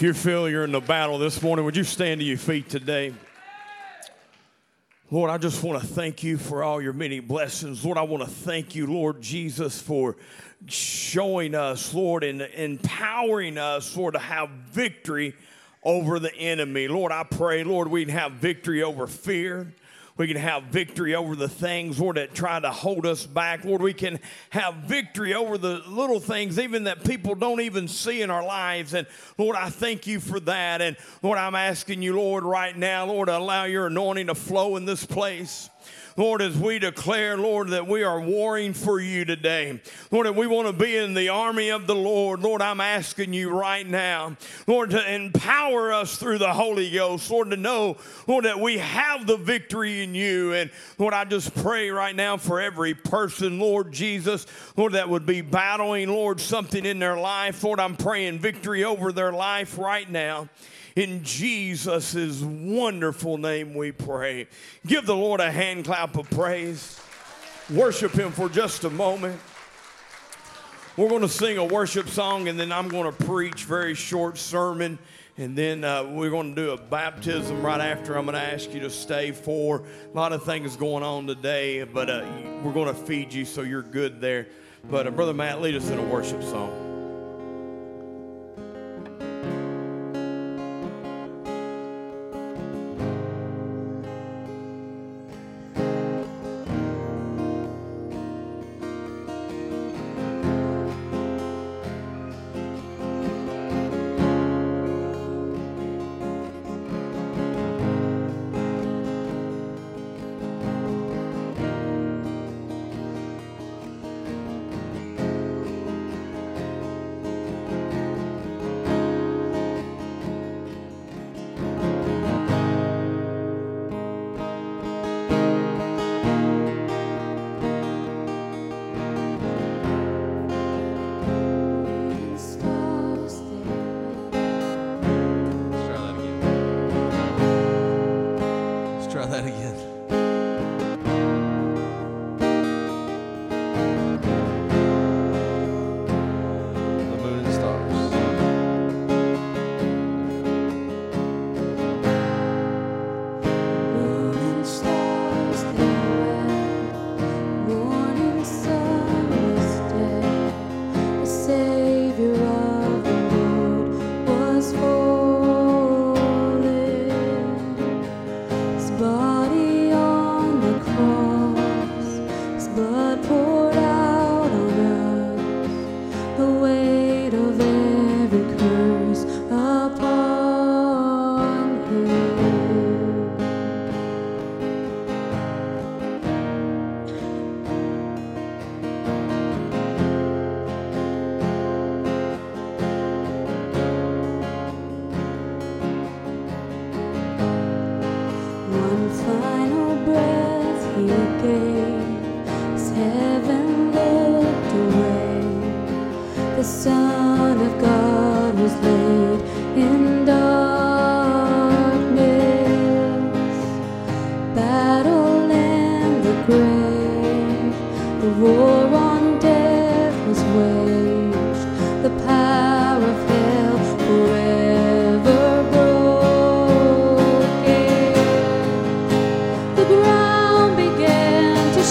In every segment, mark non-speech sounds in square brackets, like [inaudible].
If you feel you're in the battle this morning, would you stand to your feet today? Lord, I just want to thank you for all your many blessings. Lord, I want to thank you, Lord Jesus, for showing us, Lord, and empowering us, Lord, to have victory over the enemy. Lord, I pray, Lord, we'd have victory over fear. We can have victory over the things, Lord, that try to hold us back. Lord, we can have victory over the little things, even that people don't even see in our lives. And Lord, I thank you for that. And Lord, I'm asking you, Lord, right now, Lord, allow your anointing to flow in this place. Lord, as we declare, Lord, that we are warring for you today. Lord, that we want to be in the army of the Lord. Lord, I'm asking you right now, Lord, to empower us through the Holy Ghost. Lord, to know, Lord, that we have the victory in you. And Lord, I just pray right now for every person, Lord Jesus, Lord, that would be battling, Lord, something in their life. Lord, I'm praying victory over their life right now. In Jesus' wonderful name we pray. Give the Lord a hand clap of praise. Worship Him for just a moment. We're going to sing a worship song and then I'm going to preach very short sermon. And then uh, we're going to do a baptism right after. I'm going to ask you to stay for a lot of things going on today, but uh, we're going to feed you so you're good there. But uh, Brother Matt, lead us in a worship song.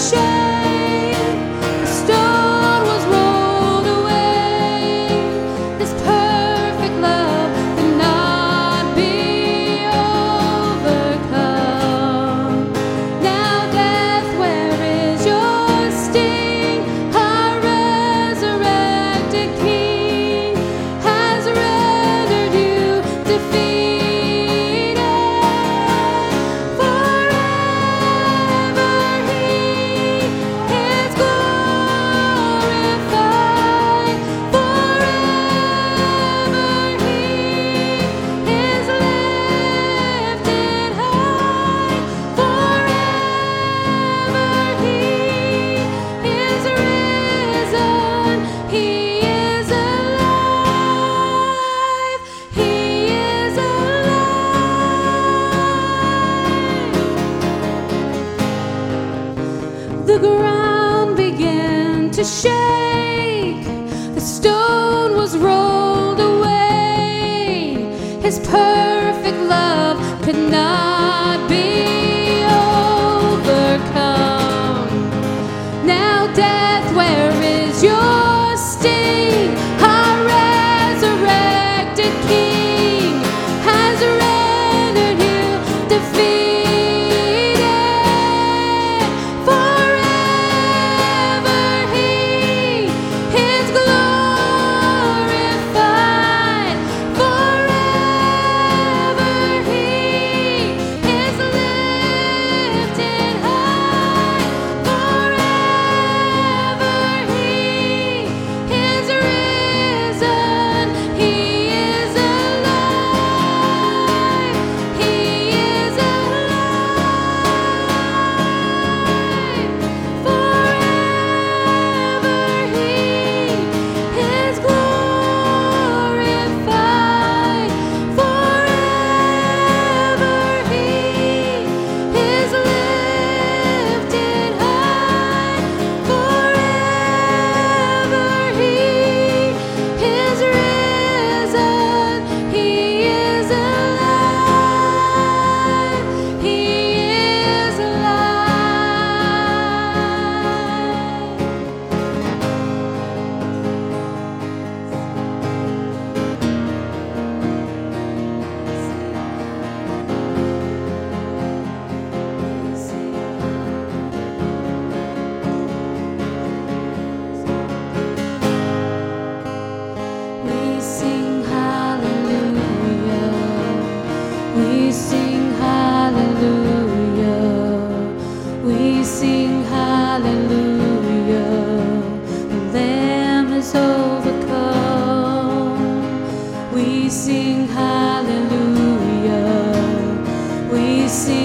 share. Shake. The stone was rolled away. His perfect love could not We sing hallelujah. We sing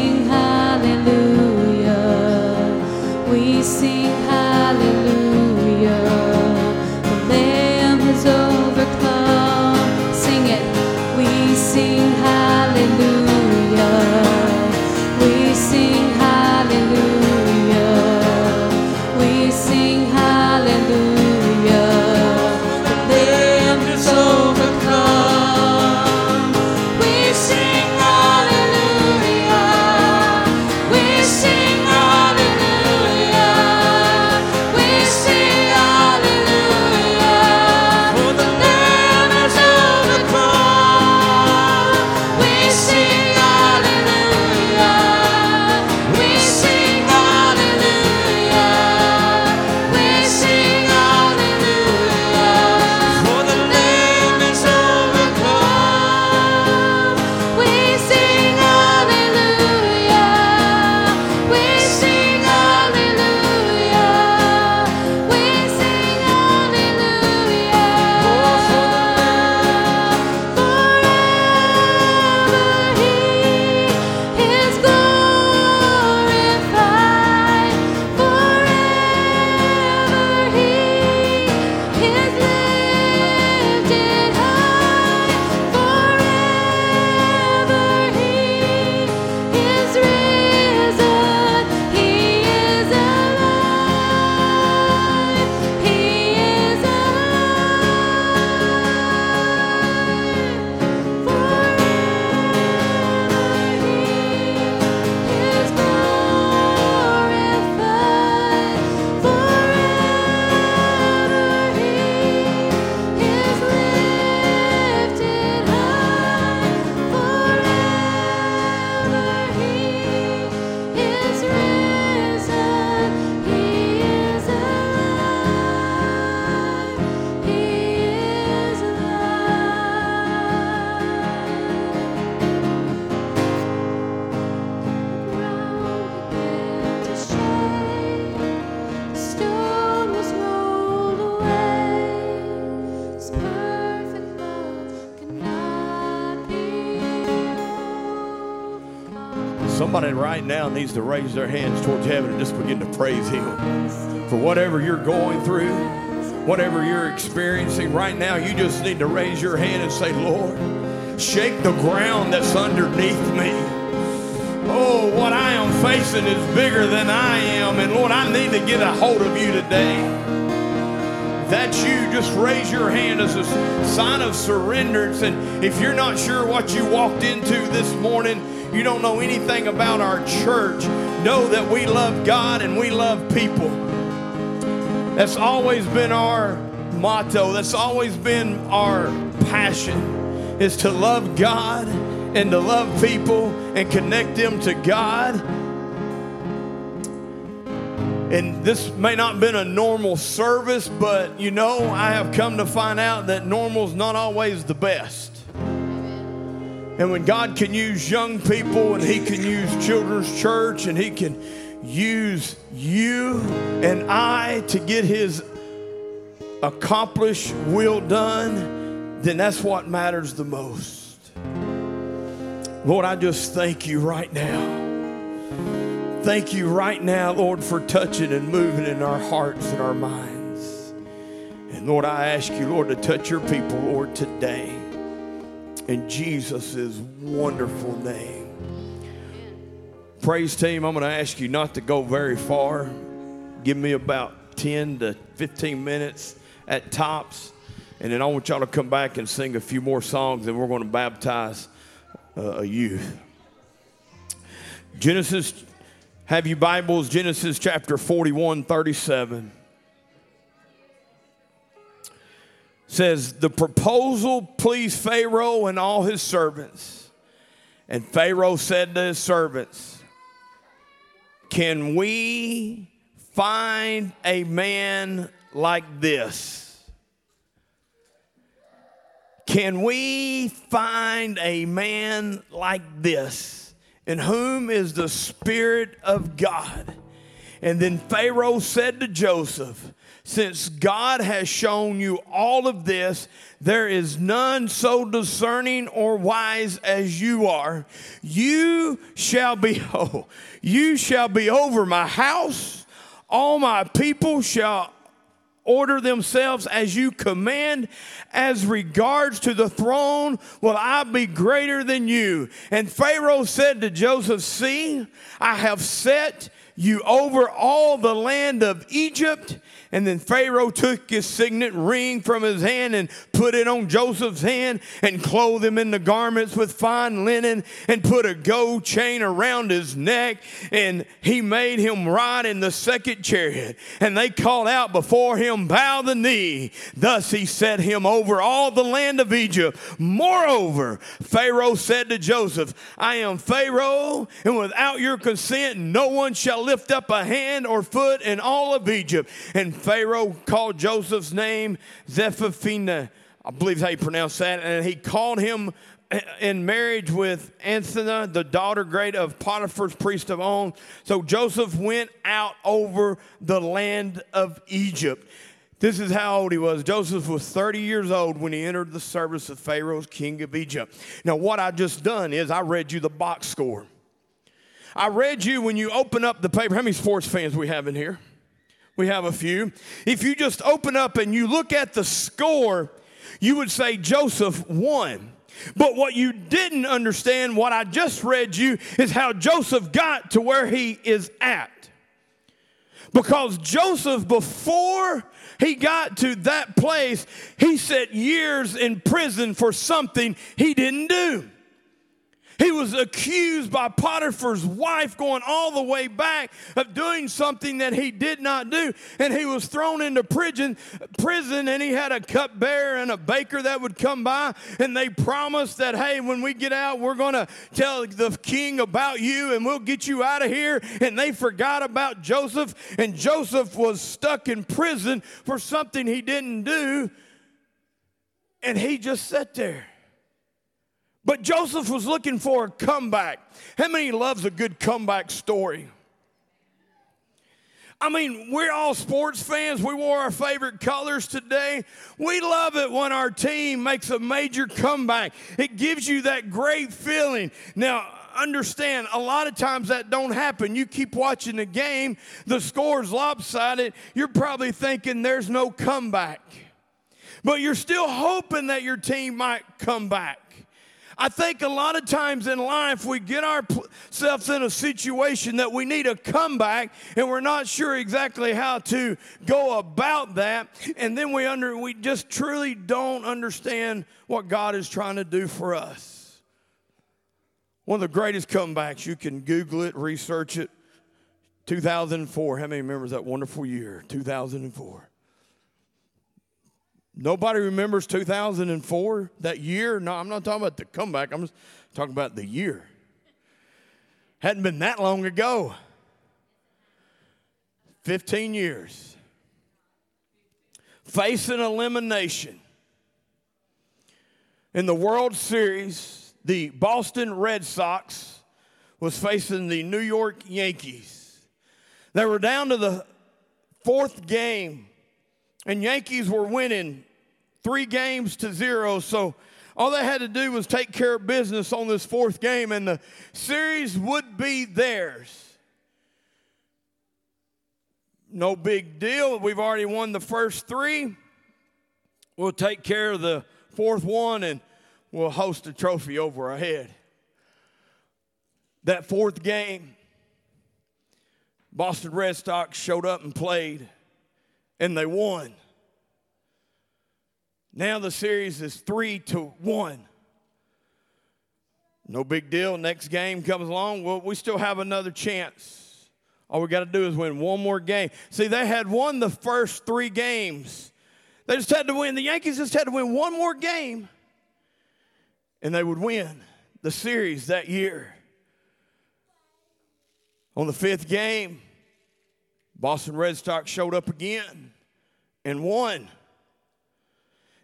now needs to raise their hands towards heaven and just begin to praise Him for whatever you're going through, whatever you're experiencing right now. You just need to raise your hand and say, Lord, shake the ground that's underneath me. Oh, what I am facing is bigger than I am. And Lord, I need to get a hold of you today. that's you, just raise your hand as a sign of surrenderance. And if you're not sure what you walked into this morning, you don't know anything about our church, know that we love God and we love people. That's always been our motto. That's always been our passion is to love God and to love people and connect them to God. And this may not have been a normal service, but you know, I have come to find out that normal's not always the best. And when God can use young people and He can use children's church and He can use you and I to get His accomplished will done, then that's what matters the most. Lord, I just thank you right now. Thank you right now, Lord, for touching and moving in our hearts and our minds. And Lord, I ask you, Lord, to touch your people, Lord, today. In Jesus' wonderful name. Praise team, I'm going to ask you not to go very far. Give me about 10 to 15 minutes at tops. And then I want y'all to come back and sing a few more songs, and we're going to baptize uh, a youth. Genesis, have you Bibles? Genesis chapter 41, 37. Says, The proposal pleased Pharaoh and all his servants. And Pharaoh said to his servants, Can we find a man like this? Can we find a man like this in whom is the Spirit of God? And then Pharaoh said to Joseph, Since God has shown you all of this, there is none so discerning or wise as you are. You shall be, [laughs] oh, you shall be over my house. All my people shall order themselves as you command. As regards to the throne, will I be greater than you? And Pharaoh said to Joseph, See, I have set you over all the land of Egypt. And then Pharaoh took his signet ring from his hand and put it on Joseph's hand and clothed him in the garments with fine linen and put a gold chain around his neck. And he made him ride in the second chariot. And they called out before him, Bow the knee. Thus he set him over all the land of Egypt. Moreover, Pharaoh said to Joseph, I am Pharaoh, and without your consent, no one shall lift up a hand or foot in all of Egypt. And Pharaoh called Joseph's name Zephaphinah. I believe how you pronounce that. And he called him in marriage with Anthena, the daughter great of Potiphar's priest of On. So Joseph went out over the land of Egypt. This is how old he was. Joseph was 30 years old when he entered the service of Pharaoh's king of Egypt. Now, what I just done is I read you the box score. I read you when you open up the paper. How many sports fans we have in here? We have a few. If you just open up and you look at the score, you would say Joseph won. But what you didn't understand, what I just read you, is how Joseph got to where he is at. Because Joseph, before he got to that place, he set years in prison for something he didn't do. He was accused by Potiphar's wife going all the way back of doing something that he did not do. And he was thrown into prison, prison and he had a cupbearer and a baker that would come by. And they promised that, hey, when we get out, we're going to tell the king about you and we'll get you out of here. And they forgot about Joseph. And Joseph was stuck in prison for something he didn't do. And he just sat there. But Joseph was looking for a comeback. How many loves a good comeback story? I mean, we're all sports fans. We wore our favorite colors today. We love it when our team makes a major comeback. It gives you that great feeling. Now, understand a lot of times that don't happen. You keep watching the game, the score's lopsided. You're probably thinking there's no comeback. But you're still hoping that your team might come back. I think a lot of times in life we get ourselves in a situation that we need a comeback and we're not sure exactly how to go about that and then we under we just truly don't understand what God is trying to do for us. One of the greatest comebacks you can google it, research it. 2004. How many remembers that wonderful year? 2004. Nobody remembers 2004, that year. No, I'm not talking about the comeback. I'm just talking about the year. Hadn't been that long ago. 15 years. Facing elimination. In the World Series, the Boston Red Sox was facing the New York Yankees. They were down to the fourth game and Yankees were winning three games to zero. So all they had to do was take care of business on this fourth game, and the series would be theirs. No big deal. We've already won the first three. We'll take care of the fourth one and we'll host a trophy over our head. That fourth game, Boston Red Sox showed up and played and they won. Now the series is three to one. No big deal. Next game comes along. Well, we still have another chance. All we got to do is win one more game. See, they had won the first three games. They just had to win. The Yankees just had to win one more game, and they would win the series that year. On the fifth game, Boston Red Sox showed up again and won.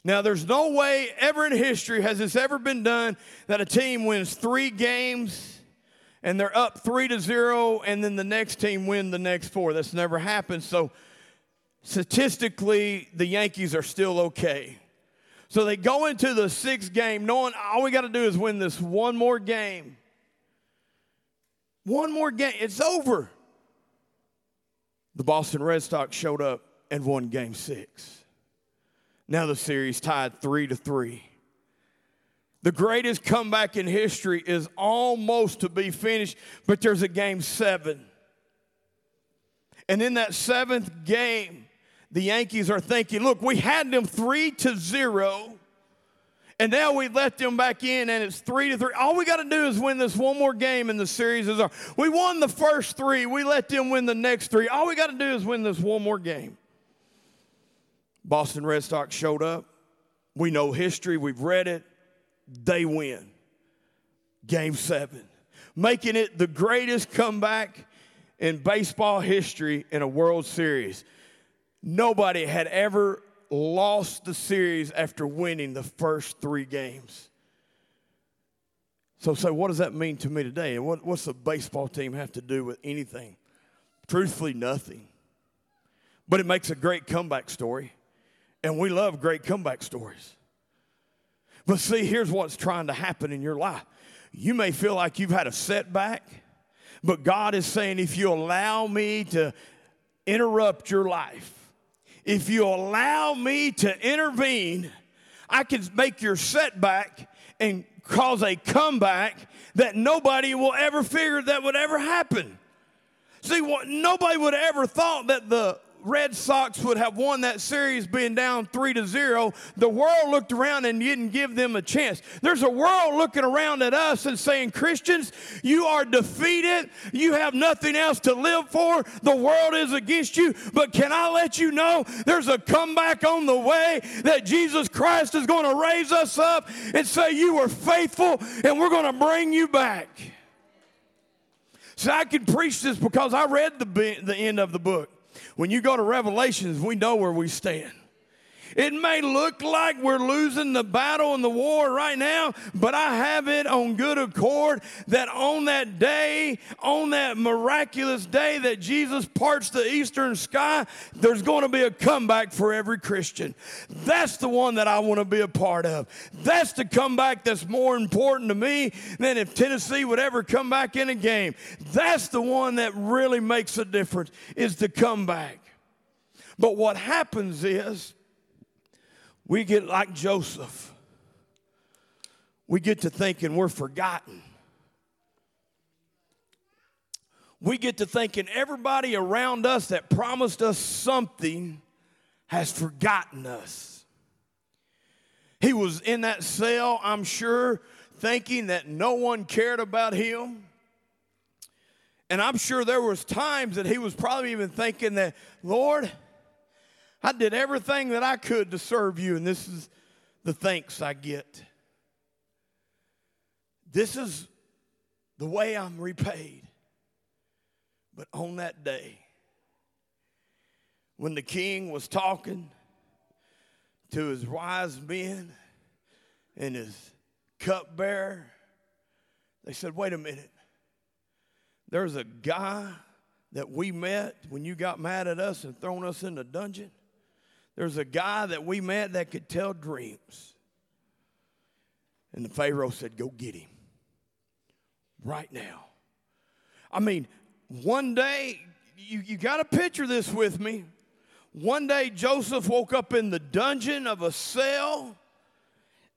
Now, there's no way ever in history has this ever been done that a team wins three games and they're up three to zero, and then the next team win the next four. That's never happened. So, statistically, the Yankees are still okay. So they go into the sixth game knowing all we got to do is win this one more game. One more game. It's over the Boston Red Sox showed up and won game six. Now the series tied three to three. The greatest comeback in history is almost to be finished, but there's a game seven. And in that seventh game, the Yankees are thinking, look, we had them three to zero. And now we let them back in, and it's three to three. All we got to do is win this one more game, and the series is over. We won the first three. We let them win the next three. All we got to do is win this one more game. Boston Red Sox showed up. We know history. We've read it. They win. Game seven, making it the greatest comeback in baseball history in a World Series. Nobody had ever lost the series after winning the first three games. So, so what does that mean to me today? And what, what's a baseball team have to do with anything? Truthfully, nothing. But it makes a great comeback story. And we love great comeback stories. But see, here's what's trying to happen in your life. You may feel like you've had a setback, but God is saying, if you allow me to interrupt your life, if you allow me to intervene, I can make your setback and cause a comeback that nobody will ever figure that would ever happen. See, what nobody would have ever thought that the Red Sox would have won that series being down three to zero, the world looked around and didn't give them a chance. There's a world looking around at us and saying, Christians, you are defeated. You have nothing else to live for. The world is against you. But can I let you know there's a comeback on the way that Jesus Christ is going to raise us up and say, You were faithful and we're going to bring you back. So I can preach this because I read the, the end of the book. When you go to Revelations, we know where we stand. It may look like we're losing the battle and the war right now, but I have it on good accord that on that day, on that miraculous day that Jesus parts the eastern sky, there's going to be a comeback for every Christian. That's the one that I want to be a part of. That's the comeback that's more important to me than if Tennessee would ever come back in a game. That's the one that really makes a difference is the comeback. But what happens is we get like Joseph. we get to thinking we're forgotten. We get to thinking everybody around us that promised us something has forgotten us. He was in that cell, I'm sure, thinking that no one cared about him. And I'm sure there was times that he was probably even thinking that, Lord, I did everything that I could to serve you, and this is the thanks I get. This is the way I'm repaid. But on that day, when the king was talking to his wise men and his cupbearer, they said, Wait a minute. There's a guy that we met when you got mad at us and thrown us in the dungeon. There's a guy that we met that could tell dreams. And the Pharaoh said, Go get him right now. I mean, one day, you, you got to picture this with me. One day, Joseph woke up in the dungeon of a cell,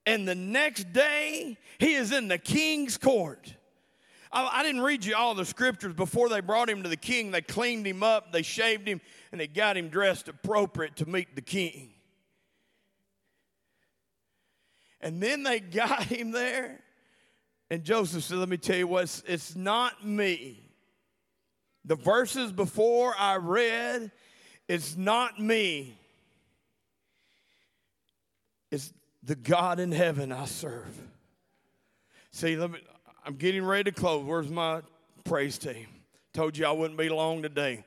and the next day, he is in the king's court. I, I didn't read you all the scriptures before they brought him to the king. They cleaned him up, they shaved him, and they got him dressed appropriate to meet the king. And then they [laughs] got him there, and Joseph said, Let me tell you what, it's, it's not me. The verses before I read, it's not me. It's the God in heaven I serve. See, let me, I'm getting ready to close. Where's my praise team? Told you I wouldn't be long today.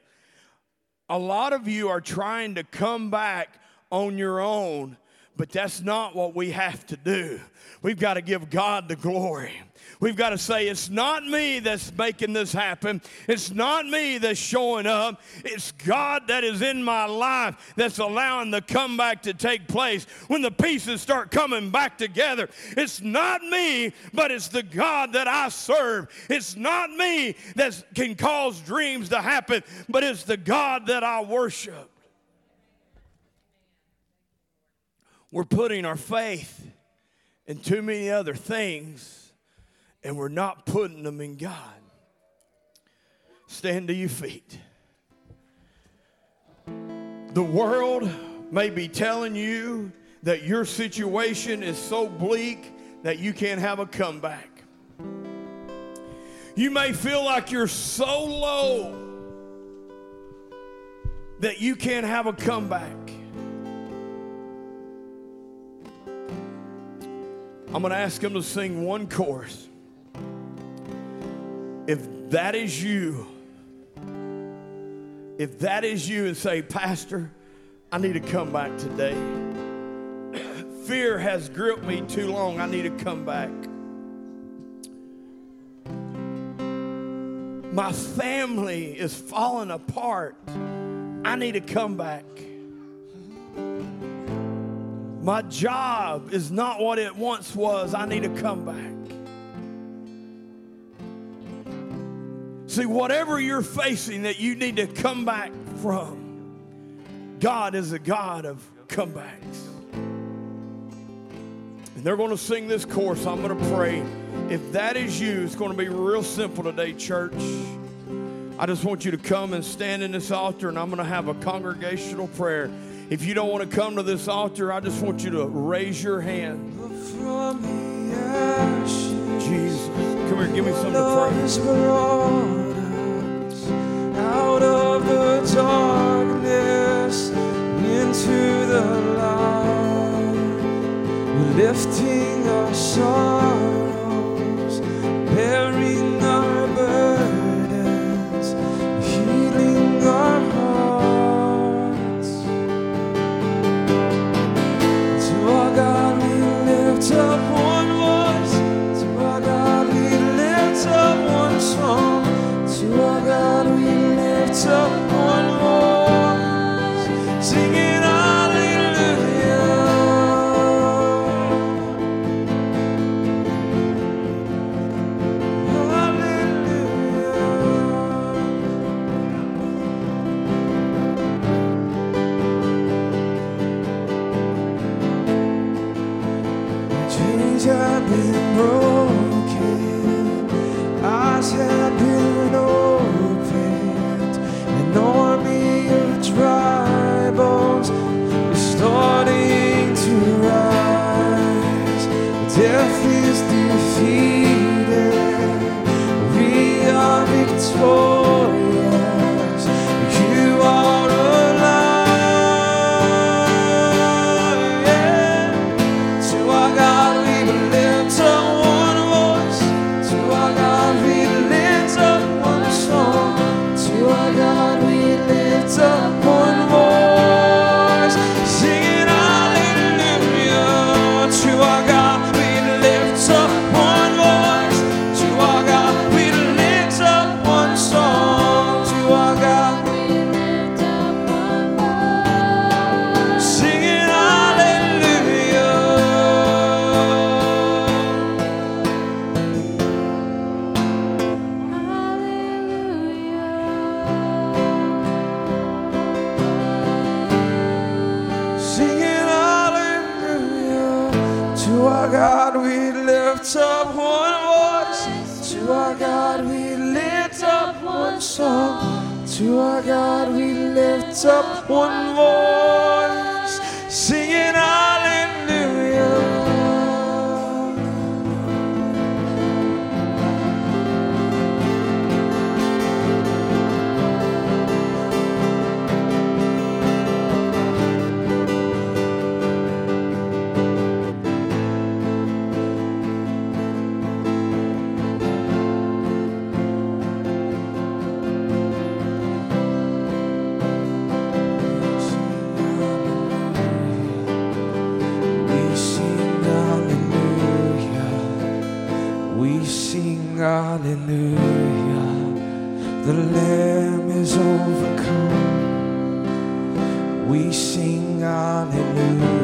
A lot of you are trying to come back on your own, but that's not what we have to do. We've got to give God the glory. We've got to say, it's not me that's making this happen. It's not me that's showing up. It's God that is in my life that's allowing the comeback to take place. When the pieces start coming back together, it's not me, but it's the God that I serve. It's not me that can cause dreams to happen, but it's the God that I worship. We're putting our faith in too many other things and we're not putting them in God. Stand to your feet. The world may be telling you that your situation is so bleak that you can't have a comeback. You may feel like you're so low that you can't have a comeback. I'm going to ask them to sing one chorus. If that is you, if that is you and say, Pastor, I need to come back today. [clears throat] Fear has gripped me too long. I need to come back. My family is falling apart. I need to come back. My job is not what it once was. I need to come back. See, whatever you're facing that you need to come back from, God is a God of comebacks. And they're going to sing this chorus. I'm going to pray. If that is you, it's going to be real simple today, church. I just want you to come and stand in this altar, and I'm going to have a congregational prayer. If you don't want to come to this altar, I just want you to raise your hand. From the ashes, Jesus, come here, give me something to pray. has brought us one voice. To our God we lift up one song. To our God we lift up one voice. Sing hallelujah. The Lamb is overcome. We sing hallelujah.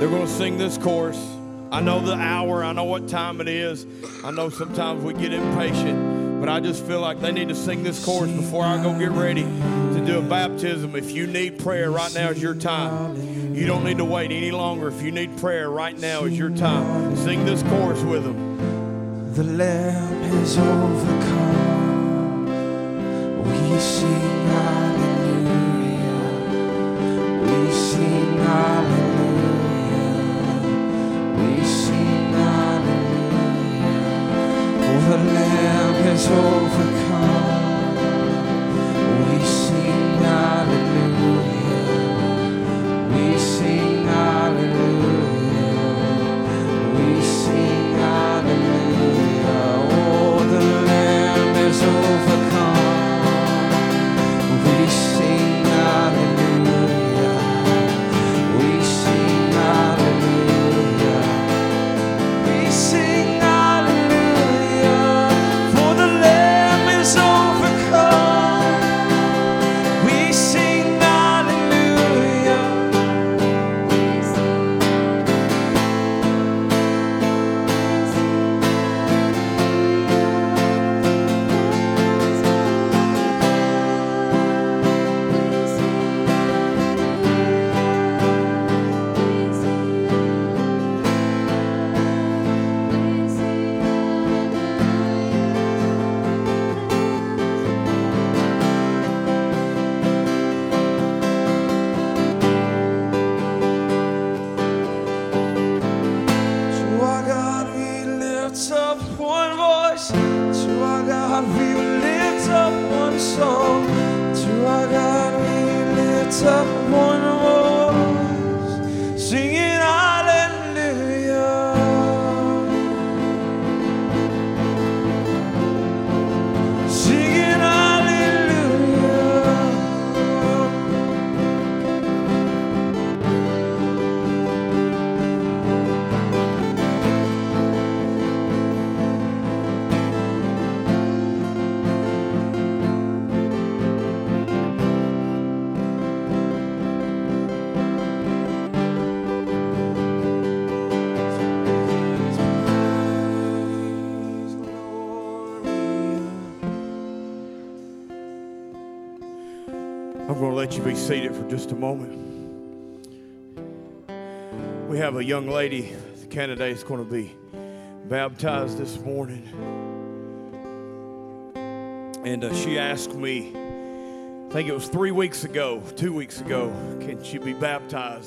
They're going to sing this chorus. I know the hour. I know what time it is. I know sometimes we get impatient, but I just feel like they need to sing this chorus before I go get ready to do a baptism. If you need prayer, right now is your time. You don't need to wait any longer. If you need prayer, right now is your time. Sing this chorus with them. The Lamb is overcome. We sing hallelujah. We sing hallelujah. The Lamb is overcome. Just a moment. We have a young lady, the candidate is going to be baptized this morning. And uh, she asked me, I think it was three weeks ago, two weeks ago, can she be baptized?